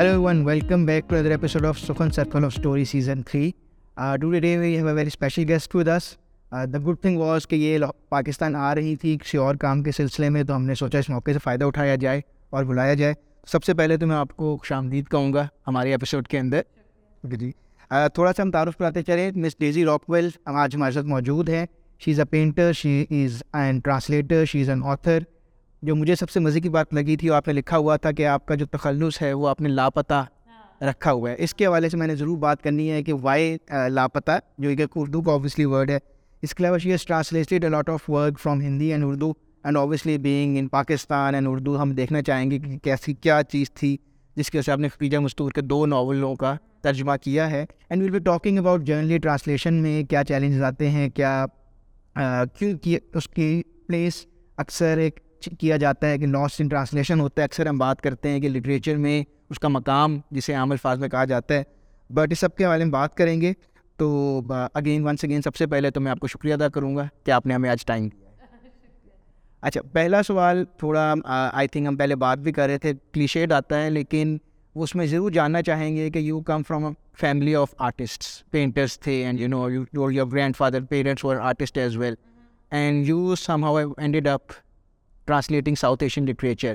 Hello everyone, hello one welcome back to other episode of Sukhan circle of story season three today day he very special guest with the good thing واس کہ یہ پاکستان آ رہی تھی کسی اور کام کے سلسلے میں تو ہم نے سوچا اس موقع سے فائدہ اٹھایا جائے اور بلایا جائے سب سے پہلے تو میں آپ کو خوش آمدید کہوں گا ہمارے ایپیسوڈ کے اندر جی تھوڑا سا ہم تعارف کراتے چلیں مس ڈیزی راک ویل آج ہمارے ساتھ موجود ہیں she is a painter she is an translator she is an author جو مجھے سب سے مزے کی بات لگی تھی وہ آپ نے لکھا ہوا تھا کہ آپ کا جو تخلص ہے وہ آپ نے لاپتہ ہاں۔ رکھا ہوا ہے اس کے حوالے سے میں نے ضرور بات کرنی ہے کہ وائی لاپتہ جو ایک اردو کا آبویسلی ورڈ ہے اس کے علاوہ she's translated a lot of word from Hindi and Urdu and obviously being in Pakistan and Urdu ہم دیکھنا چاہیں گے کہ کیسی کیا چیز تھی جس کی وجہ سے آپ نے خیجہ مستور کے دو ناولوں کا ترجمہ کیا ہے and we'll be talking about journey translation میں کیا چیلنجز آتے ہیں کیا کیوں اس کی پلیس اکثر ایک کیا جاتا ہے کہ لاسٹ ان ٹرانسلیشن ہوتا ہے اکثر ہم بات کرتے ہیں کہ لٹریچر میں اس کا مقام جسے عام الفاظ میں کہا جاتا ہے بٹ اس سب کے حوالے میں بات کریں گے تو اگین ونس اگین سب سے پہلے تو میں آپ کو شکریہ ادا کروں گا کہ آپ نے ہمیں آج ٹائم دیا اچھا پہلا سوال تھوڑا آئی تھنک ہم پہلے بات بھی کر رہے تھے کلیشیڈ آتا ہے لیکن وہ اس میں ضرور جاننا چاہیں گے کہ you come from family of artist painters تھے and you know you your grandfather parents اور artist as well and you somehow ended up translating South Asian literature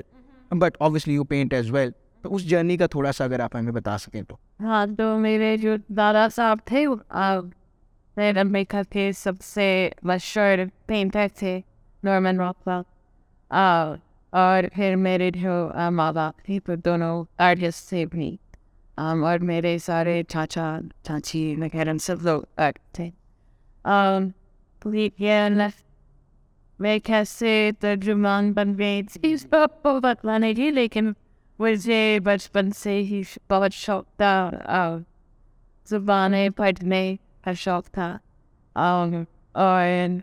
but obviously you paint as well تو اس journey کا تھوڑا سا اگر آپ ہمیں بتا سکیں تو ہاں تو میرے جو دادا صاحب تھے امریکہ تھے سب سے مشہور پینٹر تھے نورمن روکلا اور پھر میرے جو ماں باپ تھے تو دونوں آرٹسٹ تھے بھی اور میرے سارے چاچا چاچی وغیرہ سب لوگ آرٹ تھے میں کیسے ترجمان بن گئی تھی اس پہ پکوان نہیں تھی لیکن مجھے بچپن سے ہی بہت شوق تھا زبانیں پڑھنے کا شوق تھا اور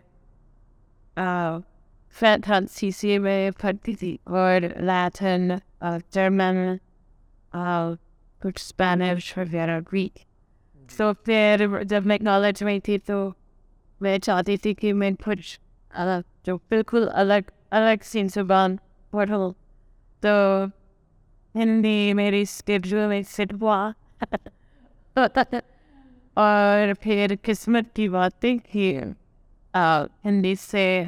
سی سی میں پڑھتی تھی اور لیٹن جرمن کچھ اسپینش وغیرہ گریک تو پھر جب میں کالج میں تھی تو میں چاہتی تھی کہ میں کچھ الگ جو بالکل الگ الگ سین زبان پڑھو تو ہندی میری اسکیڈول میں فٹ ہوا اور پھر قسمت کی باتیں کی ہندی سے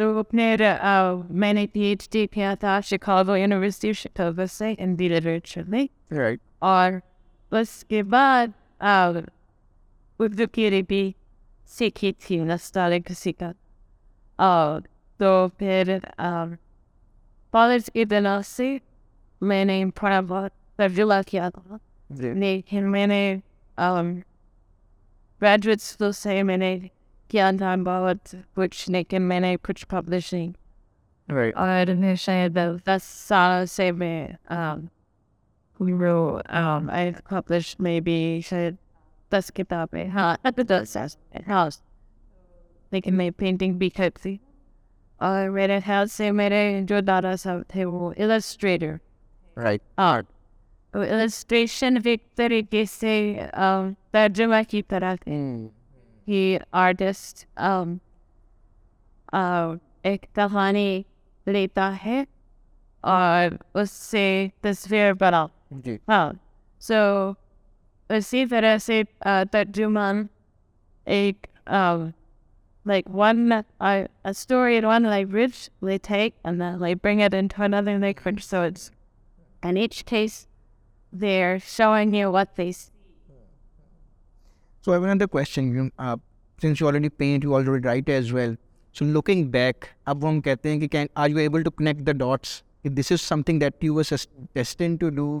تو اپنے میں نے پی ایچ ڈی کیا تھا شکاگو یونیورسٹی شکاگو سے ہندی میں اور اس کے بعد اور اردو کی ریپی سیکھی تھی کسی کا اور تو پھر کالج کے دن سے میں نے تھوڑا بہت ترجمہ کیا تھا جی۔ لیکن میں نے گریجویٹس تو سے میں نے کیا تھا بہت کچھ لیکن میں نے کچھ پبلش نہیں اور شاید دس سال سے میں لیکن میں پینٹنگ بھی کرتی اور میرے خیال سے میرے جو دادا صاحب تھے وہ ایک طریقے سے ترجمہ کی طرح کہ آرٹسٹ ایک تخانے لیتا ہے اور اس سے تصویر بڑا جی ہاں سو اسی طرح سے ترجمان ایک like one story one like reach take and like bring like friend so each case they showing you what they saw I want the question since you already paint you already write as well so looking back اب ہم کہتے ہیں کہ are you able to connect the dots this is something that you was destined to do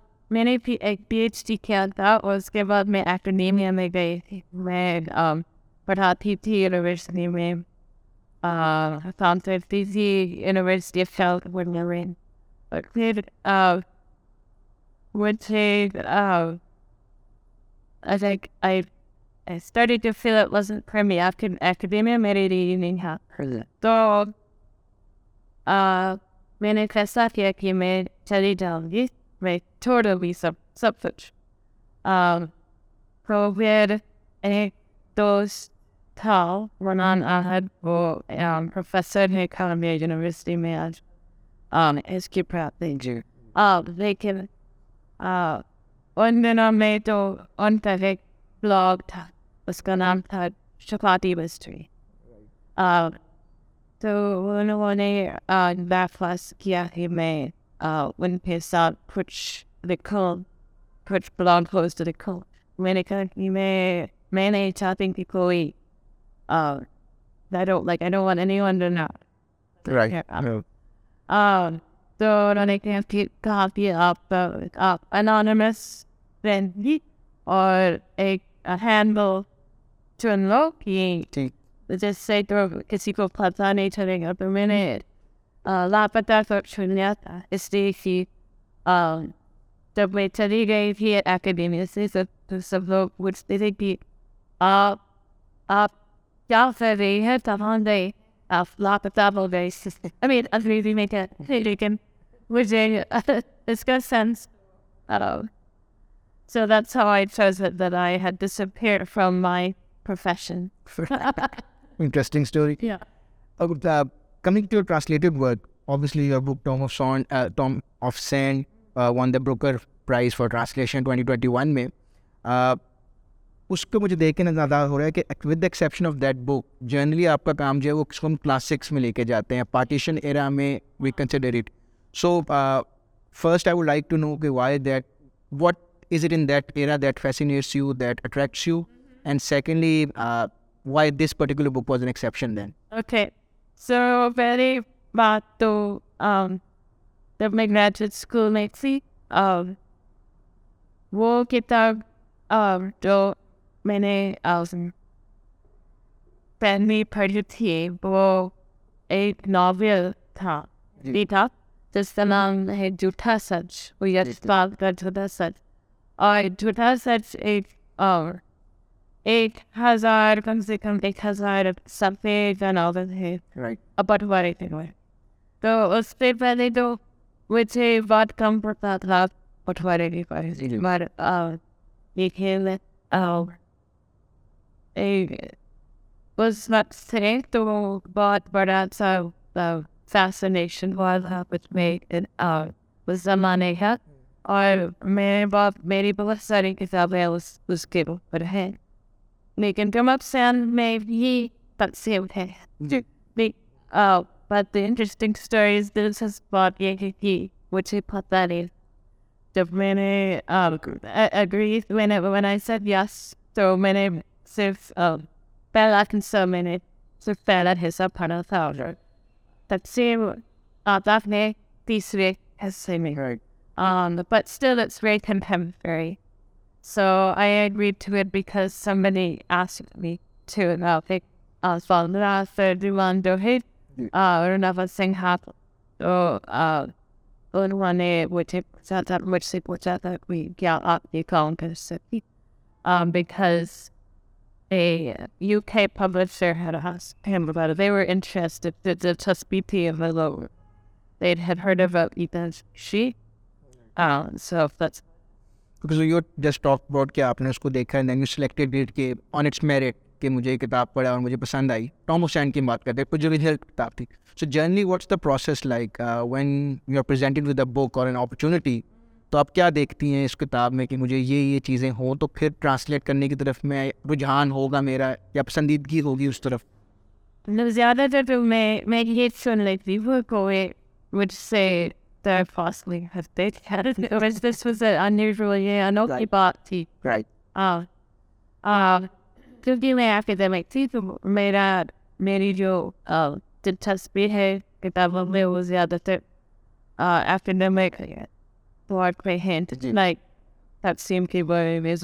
میں نے بھی ایک P H D کیا تھا اور اس کے بعد میں اکیڈیمیا میں گئی تھی میں پڑھاتی تھی یونیورسٹی میں کام کرتی تھی یونیورسٹی آف میں اور پھر اکیڈیمیا لیے نہیں ہے تو میں نے فیصلہ کیا کہ میں چلی جاؤں گی میں چھوڑو بھی سب سب کچھ ایک دوست تھا رونان احد وہ پروفیسر ہیں یونیورسٹی میں آج اس کی پراپی آئے ان دنوں میں تو ان طرح بلاگ تھا اس کا نام تھا شفاطی بسٹری اور تو ان لوگوں نے برفاس کیا کہ میں ان پہ ساتھ لکھو کچھ پلان میں نے کہا کہ میں میں نہیں چاہتی کوئی اور تو انہوں نے کہا پھر کہا بھی آپ آپ انانومس بھی اور ایک ہینڈ بول چن لو کہ جس سے تو کسی کو پتہ نہیں چلے گا تو میں نے لاپتہ کر کر تھا اس اس لیے کہ کہ جب میں میں چلی گئی تھی سے سب سب لوگ پوچھتے تھے آپ آپ آپ کیا کیا رہی گئے گئے لاپتہ ہو امیر انگریزی لیکن مجھے کا sense so that's how I I chose that head from my profession interesting story coming to your your translated work, obviously book Tom Tom of Sand, uh, of Sand uh, won the Sand Prize for Translation 2021 for uh, اس کو مجھے دیکھ کے نظر ہو رہا ہے کہ with exception of that book generally آپ کا کام جو ہے وہ ہم کلاسکس میں لے کے جاتے ہیں پارٹیشن ایرا میں we consider it so first I would like to know کہ why that what is it in that era that fascinates you that attracts you and secondly why this particular book was an exception then okay so پہلی بات تو جب میں graduate school میں تھی وہ کتاب جو میں نے پہنی پڑھی تھی وہ ایک ناول تھا لیٹاپ جس کا نام ہے جھوٹا سچ اس وقت کا جھوٹا سچ اور جھوٹا سچ ایک اور ایک ہزار کم سے کم ایک ہزار سب ناول ہے بٹوارے پٹوارے میں تو اس سے پہلے تو مجھے بات کم پڑتا تھا بٹوارے کے جی، جی۔ اس وقت سے تو بہت بڑا سا فیسنیشن ہوا تھا کچھ میں اس زمانے کا اور میری بہت ساری کتابیں اس اس کے اوپر ہیں صرف پہلا میں نے صرف پہلا حصہ پڑھا تھا تیسرے حصے میں سو ایڈ ویڈ ٹو ایٹ بیس ہم ٹو سوال رنوت سن ہاتھ بوٹے بوٹ سے پوچھا یو کب سیم ویٹرسٹس because you just talk about کہ آپ نے اس کو دیکھا and then you selected that کے آن اٹس میرٹ کہ مجھے یہ کتاب پڑھا اور مجھے پسند آئی ٹام حسین کی بات کرتے ہیں جو ریزل کتاب تھی so generally what's the process like when you are presented with a book or an opportunity تو آپ کیا دیکھتی ہیں اس کتاب میں کہ مجھے یہ یہ چیزیں ہوں تو پھر ٹرانسلیٹ کرنے کی طرف میں رجحان ہوگا میرا یا پسندیدگی ہوگی اس طرف مطلب زیادہ تر تو میں میں یہ سن لیتی ہوں کوئی مجھ سے کیونکہ میں دلچسپی ہے کتابوں میں وہ زیادہ تر تقسیم کے بے میں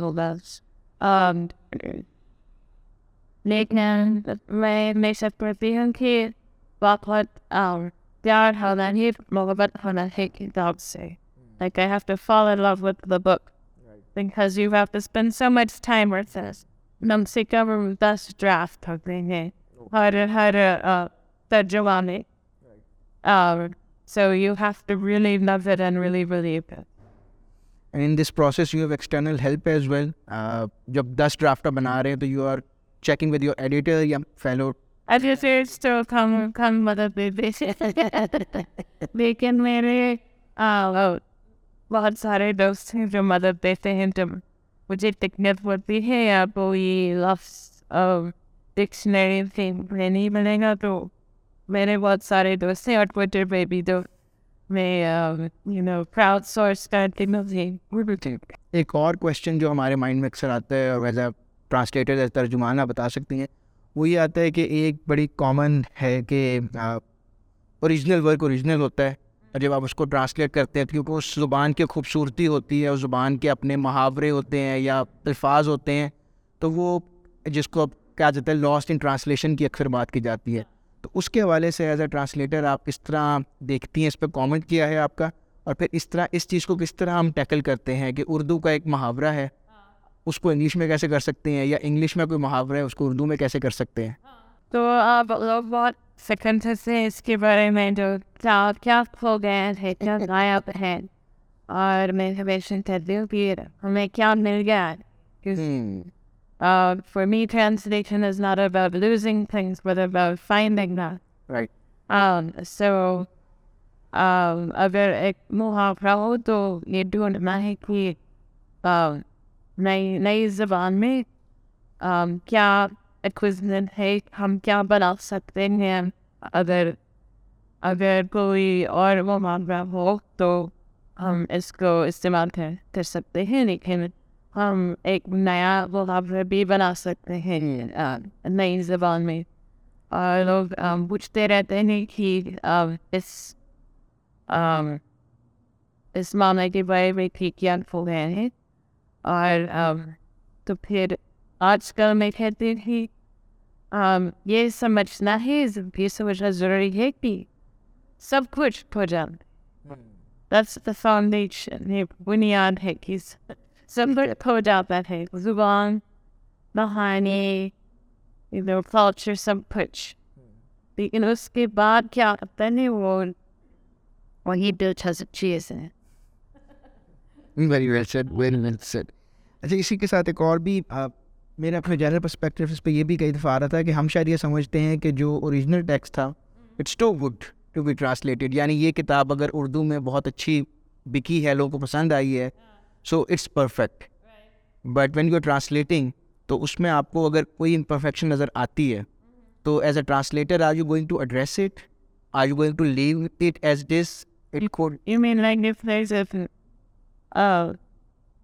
باق اور Yeah, and I need Mohammed and I hate Dabsi. Like, I have to fall in love with the book because you have to spend so much time with this. Namsi cover best draft of the name. Hide it, hide it, the Jawani. So you have to really love it and really believe it. And in this process, you have external help as well. Uh, when you're dust drafter, you are checking with your editor, your fellow لیکن میرے بہت سارے دوست ہیں جو مدد دیتے ہیں جب مجھے پڑتی ہے یا کوئی لفظ ڈکشنری نہیں بنے گا تو میرے بہت سارے دوست ہیں اور ٹویٹر پہ بھی تو میں ایک اور کوشچن جو ہمارے مائنڈ میں اکثر آتا ہے اور ویز اے بتا سکتی ہیں وہ یہ آتا ہے کہ ایک بڑی کامن ہے کہ اوریجنل ورک اوریجنل ہوتا ہے اور جب آپ اس کو ٹرانسلیٹ کرتے ہیں کیونکہ اس زبان کی خوبصورتی ہوتی ہے اس زبان کے اپنے محاورے ہوتے ہیں یا الفاظ ہوتے ہیں تو وہ جس کو اب کیا جاتا ہے لاسٹ ان ٹرانسلیشن کی اکثر بات کی جاتی ہے تو اس کے حوالے سے ایز اے ٹرانسلیٹر آپ کس طرح دیکھتی ہیں اس پہ کامنٹ کیا ہے آپ کا اور پھر اس طرح اس چیز کو کس طرح ہم ٹیکل کرتے ہیں کہ اردو کا ایک محاورہ ہے اس کو انگلش میں کیسے کر سکتے ہیں یا انگلش میں کوئی محاورہ ہے اس کو اردو میں کیسے کر سکتے ہیں تو آپ لوگ بہت سیکنڈ سے اس کے بارے میں جو کیا کیا ہو گیا ہے کیا غائب ہے اور میں ہمیشہ کرتی ہوں کہ ہمیں کیا مل گیا for me translation is not about losing things but about finding not so اگر ایک محاورہ ہو تو یہ ڈھونڈنا ہے کہ نئی نئی زبان میں کیا ایکسمنٹ ہے ہم کیا بنا سکتے ہیں اگر اگر کوئی اور وہ معاملہ ہو تو ہم اس کو استعمال کر کر سکتے ہیں لیکن ہم ایک نیا محاورہ بھی بنا سکتے ہیں نئی زبان میں اور لوگ پوچھتے رہتے ہیں کہ اس اس معاملے کے بارے میں ٹھیک یا ہو ہیں اور um, تو پھر آج کل میں کہتی تھی یہ سمجھنا ہے بھی سمجھنا ضروری ہے کہ سب کچھ ہو جاتا ہے بنیاد ہے کہ زبان بہانے کلچر سب کچھ لیکن اس کے بعد کیا ہے وہ وہی دلچسپ چیز ہے اچھا اسی کے ساتھ ایک اور بھی میرا اپنے جنرل پرسپیکٹو اس پہ یہ بھی کئی دفعہ آ رہا تھا کہ ہم شاید یہ سمجھتے ہیں کہ جو اوریجنل ٹیکسٹ تھا it's too too good be یعنی یہ کتاب اگر اردو میں بہت اچھی بکی ہے لوگوں کو پسند آئی ہے so it's perfect but when you are translating تو اس میں آپ کو اگر کوئی امپرفیکشن نظر آتی ہے تو as a translator are you going to address it are you going to leave it as this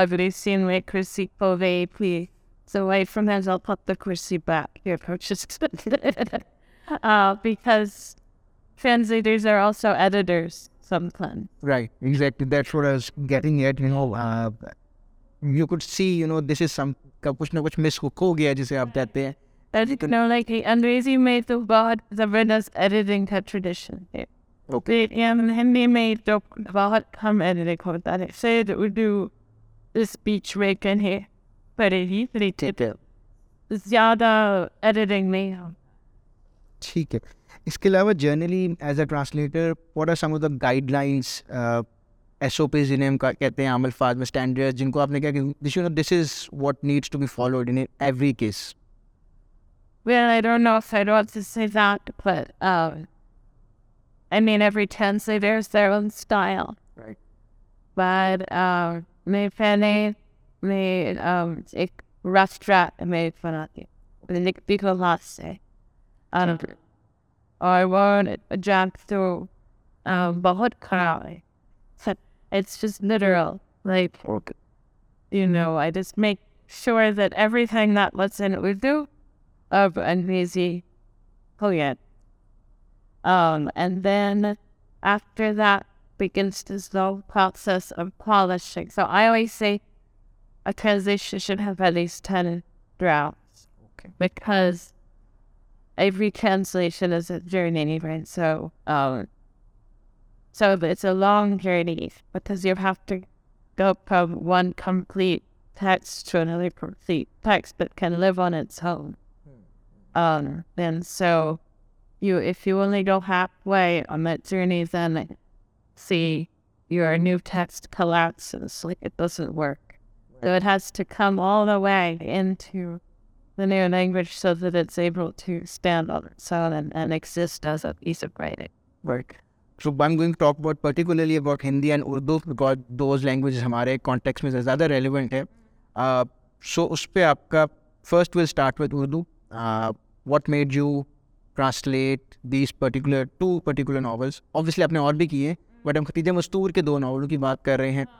Angrezi میں تو بہت زبردستی تو اس بیچ میں کنہیں پڑے ہی ریٹیبل زیادہ ایڈیٹنگ نہیں ہم ٹھیک ہے اس کے علاوہ generally as a translator what are some of the guidelines S O P جنہیں ہم کہتے ہیں عام الفاظ میں اسٹینڈرڈ جن کو آپ نے کہا کہ this is what needs to be followed in every case Well, I don't know if I'd want to say that, but um, I mean, every translator has their own style. Right. But uh, میرے پہلے میں ایک رفٹرا میری فناتی کو last سے اور وہ تو بہت خراب ہے it's literal like you know I جس make that that that everything Urdu اب انگریزی ہو گیا اینڈ دین آفٹر پیس لو پاک آئی وی سیلس ایوری کنسلشن اسرنی سر اوس a long journey with you Hare one complete آنس او نو یو ایف یو ویل نیٹ ہائی جرنی اس ہمارے کانٹیکس میں زیادہ ریلیونٹ ہے سو اس پہ آپ کا first will start with Urdu what made you translate these particular to particular novels obviously آپ نے اور بھی کیے ہیں بٹ ہم ختیجہ مستور کے دو ناولوں کی بات کر رہے ہیں ہاں۔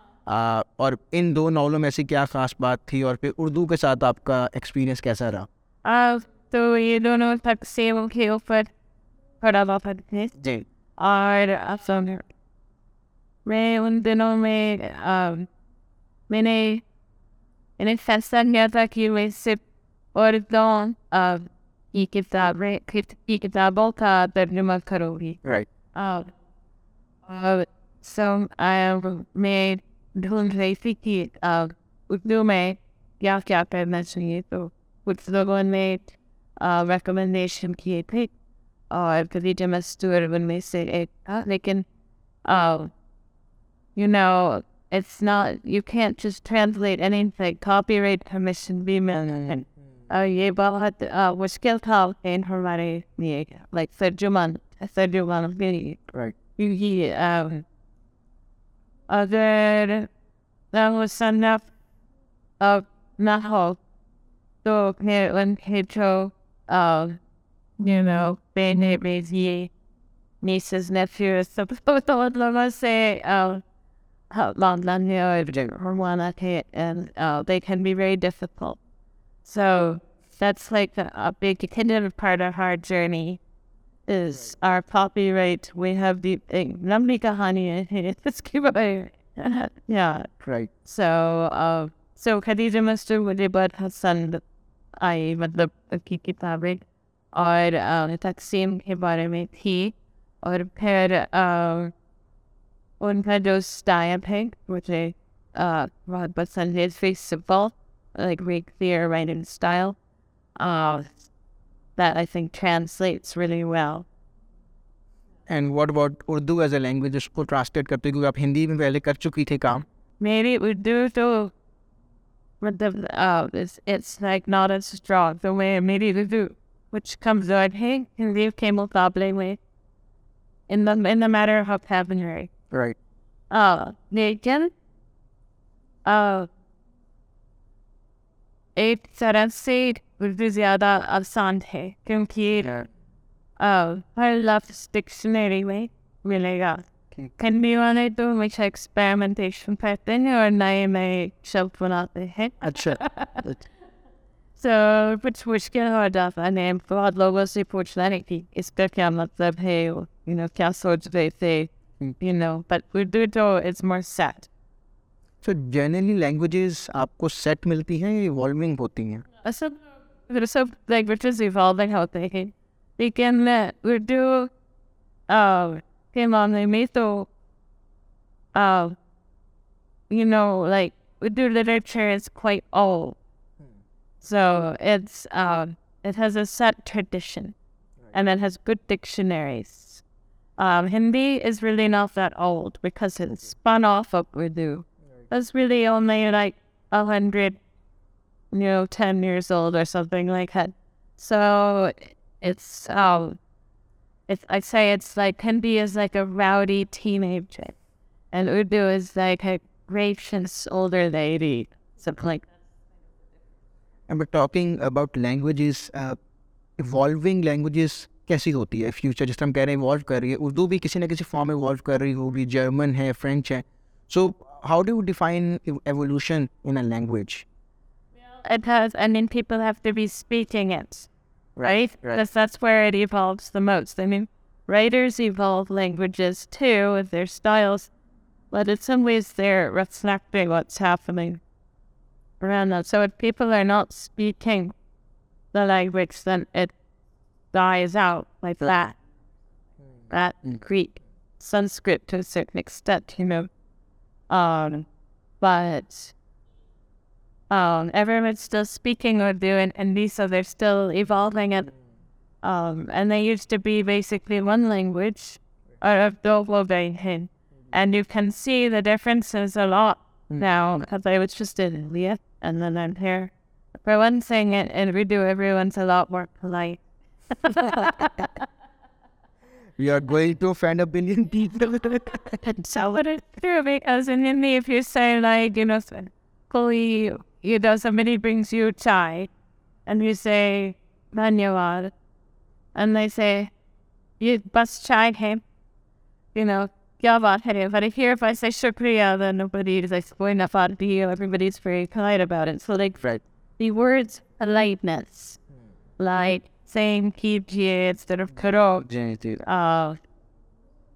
آ, اور ان دو ناولوں میں سے کیا خاص بات تھی اور پھر اردو کے ساتھ آپ کا ایکسپیرینس کیسا رہا آ, تو یہ دونوں تقسیموں کے اوپر پڑھا ہوا تھا جی اور میں ان دنوں میں میں نے میں نے فیصلہ کیا تھا کہ میں صرف اور دون کی کتاب کی کتابوں کا ترجمہ کروں گی right. اور سم آئی میرفی تھی اردو میں کیا کیا کرنا چاہیے تو کچھ لوگوں نے ریکمینڈیشن کیے تھے اور اسٹور میں سے ایک تھا لیکن یو نو اٹس نا یو کینتھ لیٹ اینک تھا پی ویٹ ہمیں بھی ملیں گے یہ بہت مشکل تھا ہمارے لیے لائک سرجو مان سرجمانٹ کیونکہ اگر نہ وہ سن ہنٹو نیسرس نیوز مسے لانے دے can be very difficult so that's دائک further hard journey لمبی کہانی اس کے بارے میں اس مجھے بہت پسند آئی مطلب کی کتابیں اور تقسیم کے بارے میں تھی اور پھر ان کا جو اسٹائپ ہے مجھے بہت پسند ہے سپلک ویکر وائن style that I think translates really well. And what about Urdu as a language? Usko translate karte kyunki aap Hindi mein pehle kar chuki thi kaam. Maybe Urdu to but the uh, it's, it's like not as strong the way maybe Urdu, which comes out hey Hindi came with doubly in the in the matter of vocabulary. Right. Uh, Nathan. Uh. It's that I said. Urdu زیادہ آسان ہے کیونکہ ہر لفظ dictionary میں ملے گا کھنڈی والے تو ہمیشہ ایکسپیریمنٹیشن کرتے ہیں اور نئے نئے شبد بناتے ہیں اچھا سو کچھ مشکل ہو جاتا ہے بہت لوگوں سے پوچھنا نہیں کہ اس کا کیا مطلب ہے یو نو کیا سوچ رہے تھے یو نو بٹ اردو تو it's more set so generally languages آپ کو سیٹ ملتی ہیں یا ایوالونگ ہوتی ہیں اصل سب لائک ہوتے ہیں لیکن اردو کے معاملے میں تو you know like wait due so it's it has a tradition and it has good dictionaries Hindi is spun off of Urdu. پان of only like a hundred you know, 10 years old or something like that. So it's, um, it's, I'd say it's like, can be as like a rowdy teenager and Urdu is like a gracious older lady, something like that. And we're talking about languages, uh, evolving languages کیسی ہوتی ہے future جس طرح ہم کہہ رہے ہیں evolve کر رہی ہے اردو بھی کسی نہ کسی فارم میں ایوالو کر رہی ہوگی جرمن ہے فرینچ ہے so how do define evolution in a language at his N people he be اسپیگ at F then riders E ball language there styles but some ways there what's neck what's Vipul are not اسپیگ the language at the us put Sanskrit leaks date bits Erie vehicle all basically one language or you know, somebody brings you chai and you say, Dhanyawad. And they say, You bus chai hai. You know, kya baat hai? But here, if I say shukriya, then nobody is like going up out to you. Everybody's very polite about it. So, like, right. the words politeness, like saying kijiye instead of karo, uh,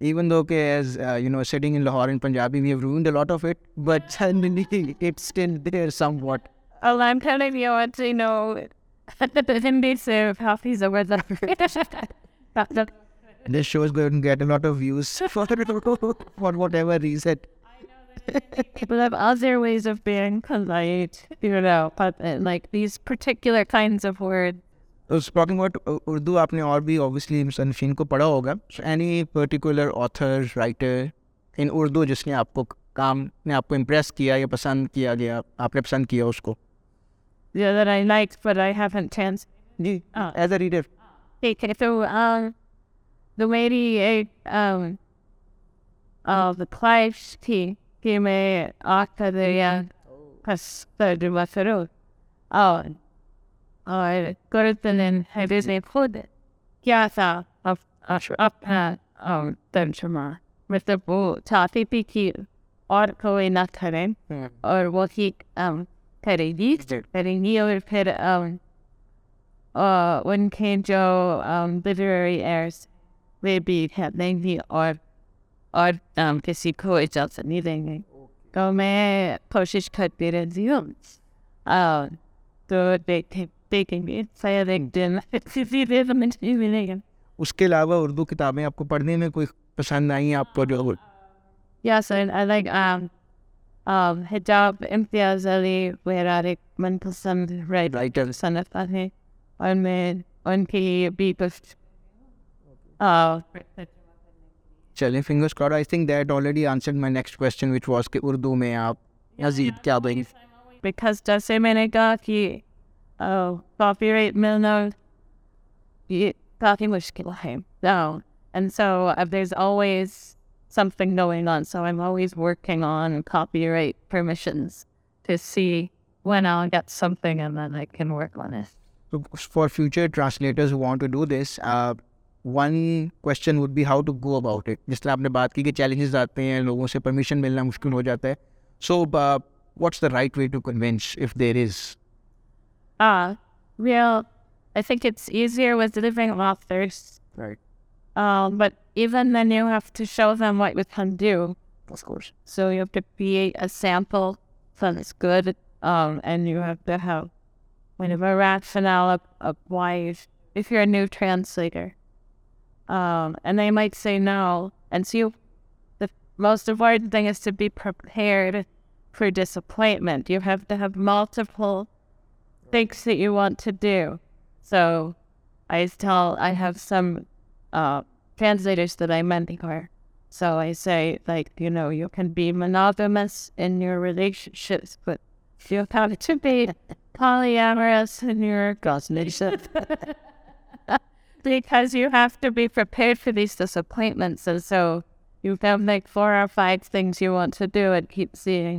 Even though, okay, as uh, sitting in Lahore in Punjabi, we have ruined a lot of it, but suddenly it's still there somewhat. Oh, I'm telling you what, the Hindi serve half these words. This show is going to get a lot of views for whatever reason. People have other ways of being polite, but uh, like these particular kinds of words Urdu آپ نے اور بھی obviously مصنفین کو پڑھا ہوگا any particular author writer in Urdu جس نے آپ کو کام نے آپ کو امپریس کیا یا پسند کیا گیا آپ نے پسند کیا اس کو میں اور قرۃ الن نے خود کیا تھا اپنا ترجمہ مطلب وہ چاہتی تھی کہ اور کوئی نہ کریں اور وہ کھریدی جی۔ کریں گی اور پھر ان کے جو لٹریری ایئرس وہ بھی دیں گی اور اور کسی کو اجازت نہیں دیں گے تو میں کوشش کرتی رہتی ہوں تو دیکھیں دیکھیں گے سید ایک دن ملے گا اس کے علاوہ اردو کتابیں آپ کو پڑھنے میں کوئی پسند آئی ہیں آپ کو جو یا سر لائک um, um, حجاب امتیاز علی وغیرہ ایک من پسند رائٹر صنعت ہے اور میں ان کی لیے بھی چلیں fingers car I think that already answer my next question which was کہ اردو میں آپ مزید کیا بھائی بیکاز جیسے میں نے کہا کہ جس آپ نے بات کی کہ چیلنجز آتے ہیں لوگوں سے پرمیشن ملنا مشکل ہو جاتا ہے so what's the right way there is well E think it's easier ways Leone after but even نین یو ہی شو زم white ویت so you he P امپل sun scan you have ہی نا red فنال white if you nutri انگر and I مائ so and save ملسٹ if wide دنس to be پہ here for dish اپنمینٹ you have have millet if hall you want to so L I have some friends dining so ایسے like you know you can be م نا famous in your ریلشنشنیش you have to be prefer فی دیس منسل so you have like four or five things you want to wait ہین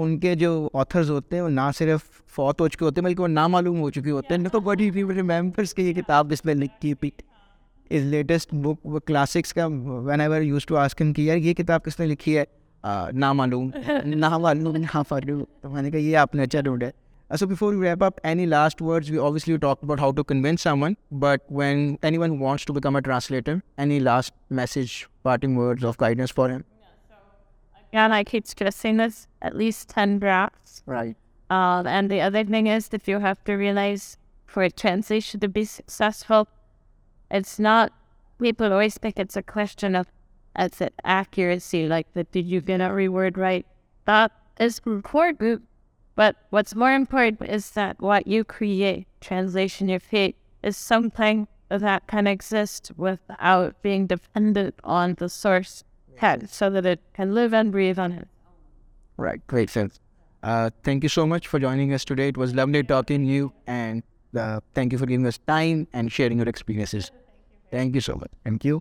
ان کے جو authors ہوتے ہیں وہ نہ صرف فوت ہو چکے ہوتے ہیں بلکہ وہ نامعلوم ہو چکے ہوتے ہیں تو بڑی فیو ریمبرس کہ یہ کتاب اس میں لکھی پی از لیٹسٹ بک وہ کلاسکس کا whenever use to asking کی یار یہ کتاب کس نے لکھی ہے نامعلوم نامعلوم نہ فالو تو میں نے کہا یہ آپ نے اچھا ڈھونڈا so before you wrap up any last words we obviously talk about how to convince someone but when anyone wants to become a translator any last message parting words of guidance for him at least then برا and the other thing is you realize for it translation to be successful it's not people ways packs a کوشچنٹس اٹریسی like do gain are reward right this for but what more in for it اسٹ what you کی transaction if us something کن ایکزس ویت آؤ بیگ dead on the source right ر thank you so much for joining us today was لملی talking you and thank you for giving time and sharing your experience thank you so much thank you